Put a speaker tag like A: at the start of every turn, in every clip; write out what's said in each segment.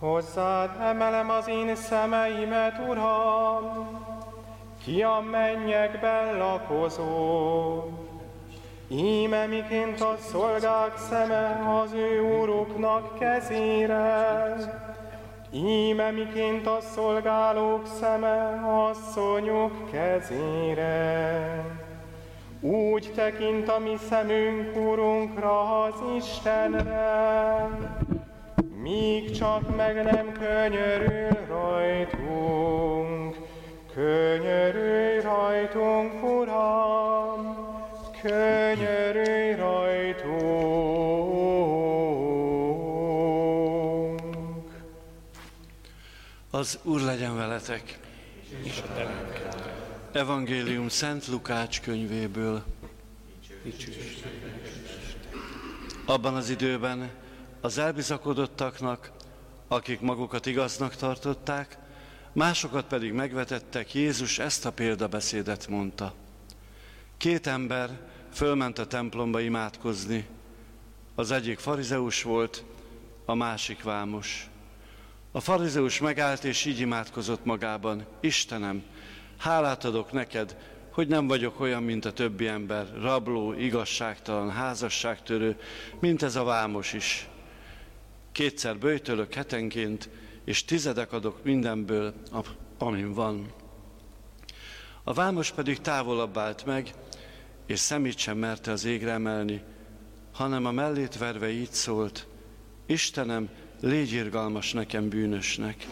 A: Hozzád emelem az én szemeimet, Uram, ki a mennyekben lakozó. Íme miként a szolgák szeme az ő úruknak kezére, íme miként a szolgálók szeme asszonyok kezére. Úgy tekint a mi szemünk Urunkra az Istenre, míg csak meg nem könyörül rajtunk. Könyörülj rajtunk, Uram, könyörülj rajtunk.
B: Az Úr legyen veletek. Evangélium Szent Lukács könyvéből. Abban az időben az elbizakodottaknak, akik magukat igaznak tartották, másokat pedig megvetettek, Jézus ezt a példabeszédet mondta. Két ember fölment a templomba imádkozni. Az egyik farizeus volt, a másik vámos. A farizeus megállt és így imádkozott magában, Istenem, hálát adok neked, hogy nem vagyok olyan, mint a többi ember, rabló, igazságtalan, házasságtörő, mint ez a vámos is. Kétszer bőjtölök hetenként, és tizedek adok mindenből, amin van. A vámos pedig távolabb állt meg, és szemét sem merte az égre emelni, hanem a mellét verve így szólt, Istenem, légy irgalmas nekem bűnösnek.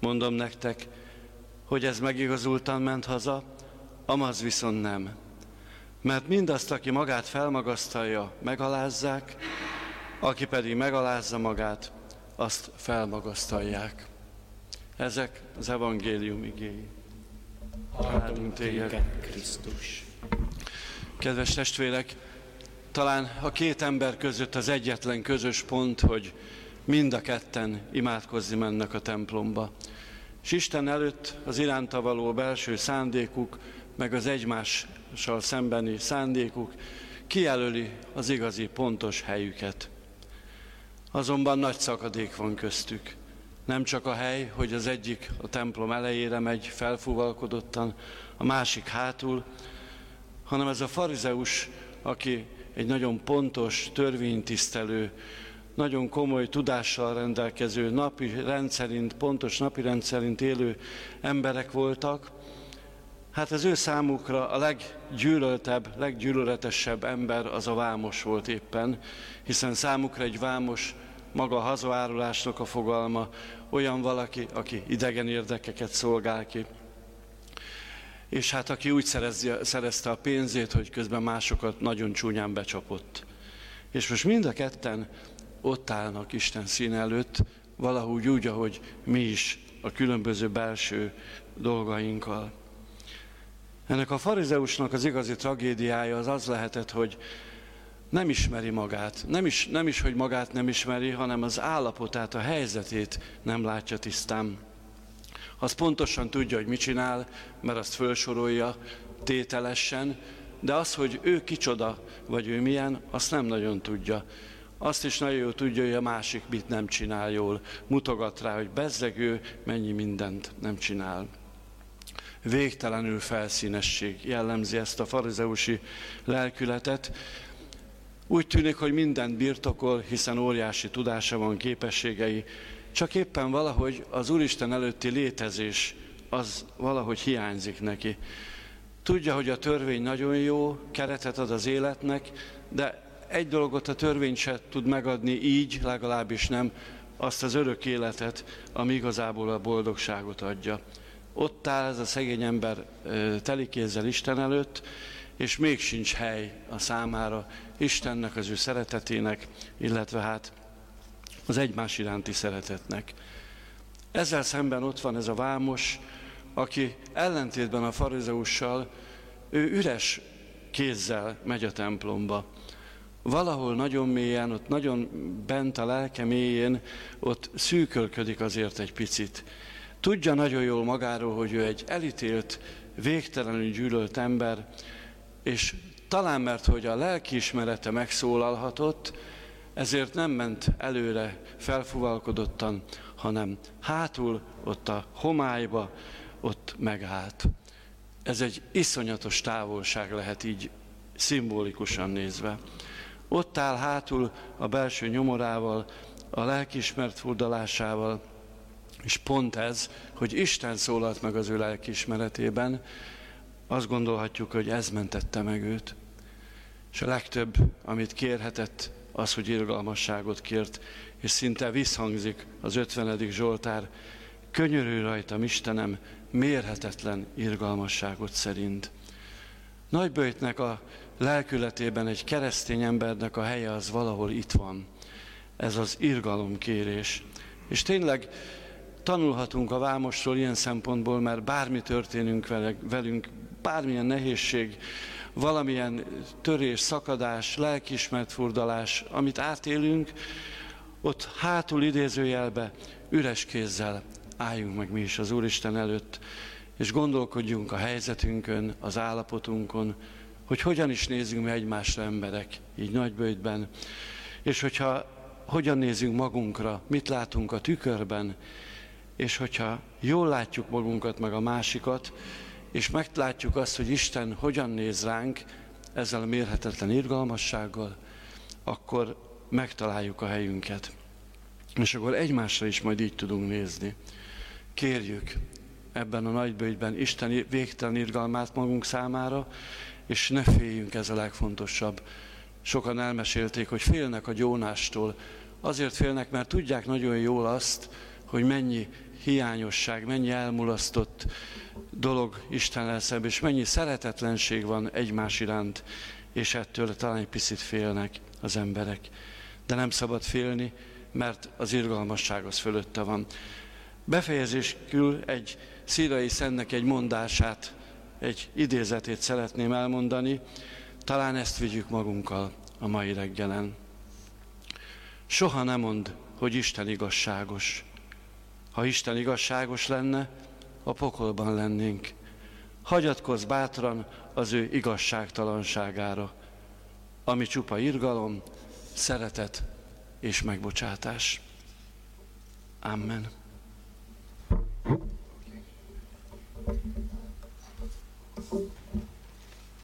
B: Mondom nektek, hogy ez megigazultan ment haza, amaz viszont nem. Mert mindazt, aki magát felmagasztalja, megalázzák, aki pedig megalázza magát, azt felmagasztalják. Ezek az evangélium igéi.
C: Áldunk téged, Krisztus.
B: Kedves testvérek, talán a két ember között az egyetlen közös pont, hogy mind a ketten imádkozni mennek a templomba. És Isten előtt az iránta való belső szándékuk, meg az egymással szembeni szándékuk kijelöli az igazi pontos helyüket. Azonban nagy szakadék van köztük. Nem csak a hely, hogy az egyik a templom elejére megy felfúvalkodottan, a másik hátul, hanem ez a farizeus, aki egy nagyon pontos, törvénytisztelő, nagyon komoly tudással rendelkező, napi rendszerint, pontos napi rendszerint élő emberek voltak, hát az ő számukra a leggyűlöltebb, leggyűlöletesebb ember az a vámos volt éppen, hiszen számukra egy vámos maga a hazárulásnak a fogalma, olyan valaki, aki idegen érdekeket szolgál ki. És hát aki úgy szerezi, szerezte a pénzét, hogy közben másokat nagyon csúnyán becsapott. És most mind a ketten ott állnak Isten szín előtt, valahogy úgy, ahogy mi is a különböző belső dolgainkkal. Ennek a farizeusnak az igazi tragédiája az az lehetett, hogy nem ismeri magát. Nem is, nem is, hogy magát nem ismeri, hanem az állapotát, a helyzetét nem látja tisztán. Az pontosan tudja, hogy mit csinál, mert azt felsorolja tételesen, de az, hogy ő kicsoda, vagy ő milyen, azt nem nagyon tudja. Azt is nagyon jól tudja, hogy a másik mit nem csinál jól. Mutogat rá, hogy bezzegő, mennyi mindent nem csinál. Végtelenül felszínesség jellemzi ezt a farizeusi lelkületet, úgy tűnik, hogy mindent birtokol, hiszen óriási tudása van, képességei, csak éppen valahogy az Úristen előtti létezés az valahogy hiányzik neki. Tudja, hogy a törvény nagyon jó, keretet ad az életnek, de egy dolgot a törvény se tud megadni így, legalábbis nem, azt az örök életet, ami igazából a boldogságot adja. Ott áll ez a szegény ember telikézzel Isten előtt, és még sincs hely a számára Istennek, az ő szeretetének, illetve hát az egymás iránti szeretetnek. Ezzel szemben ott van ez a vámos, aki ellentétben a farizeussal, ő üres kézzel megy a templomba. Valahol nagyon mélyen, ott nagyon bent a lelke mélyén, ott szűkölködik azért egy picit. Tudja nagyon jól magáról, hogy ő egy elítélt, végtelenül gyűlölt ember, és talán mert, hogy a lelkiismerete megszólalhatott, ezért nem ment előre felfuvalkodottan, hanem hátul, ott a homályba, ott megállt. Ez egy iszonyatos távolság lehet így szimbolikusan nézve. Ott áll hátul a belső nyomorával, a lelkismert furdalásával, és pont ez, hogy Isten szólalt meg az ő lelkiismeretében, azt gondolhatjuk, hogy ez mentette meg őt. És a legtöbb, amit kérhetett, az, hogy irgalmasságot kért, és szinte visszhangzik az 50. Zsoltár, könyörű rajtam Istenem, mérhetetlen irgalmasságot szerint. Nagybőjtnek a lelkületében egy keresztény embernek a helye az valahol itt van. Ez az irgalomkérés. És tényleg tanulhatunk a Vámosról ilyen szempontból, mert bármi történünk velünk, bármilyen nehézség, valamilyen törés, szakadás, lelkismert furdalás, amit átélünk, ott hátul idézőjelbe üres kézzel álljunk meg mi is az Úristen előtt, és gondolkodjunk a helyzetünkön, az állapotunkon, hogy hogyan is nézünk mi egymásra emberek, így nagybőjtben, és hogyha hogyan nézünk magunkra, mit látunk a tükörben, és hogyha jól látjuk magunkat meg a másikat, és meglátjuk azt, hogy Isten hogyan néz ránk ezzel a mérhetetlen irgalmassággal, akkor megtaláljuk a helyünket. És akkor egymásra is majd így tudunk nézni. Kérjük ebben a nagybőjtben Isten végtelen irgalmát magunk számára, és ne féljünk, ez a legfontosabb. Sokan elmesélték, hogy félnek a gyónástól. Azért félnek, mert tudják nagyon jól azt, hogy mennyi hiányosság, mennyi elmulasztott dolog Isten szemben, és mennyi szeretetlenség van egymás iránt, és ettől talán egy picit félnek az emberek. De nem szabad félni, mert az irgalmasság az fölötte van. Befejezéskül egy szírai szennek egy mondását, egy idézetét szeretném elmondani, talán ezt vigyük magunkkal a mai reggelen. Soha nem mond, hogy Isten igazságos. Ha Isten igazságos lenne, a pokolban lennénk. Hagyatkozz bátran az ő igazságtalanságára, ami csupa irgalom, szeretet és megbocsátás. Amen. Thank you.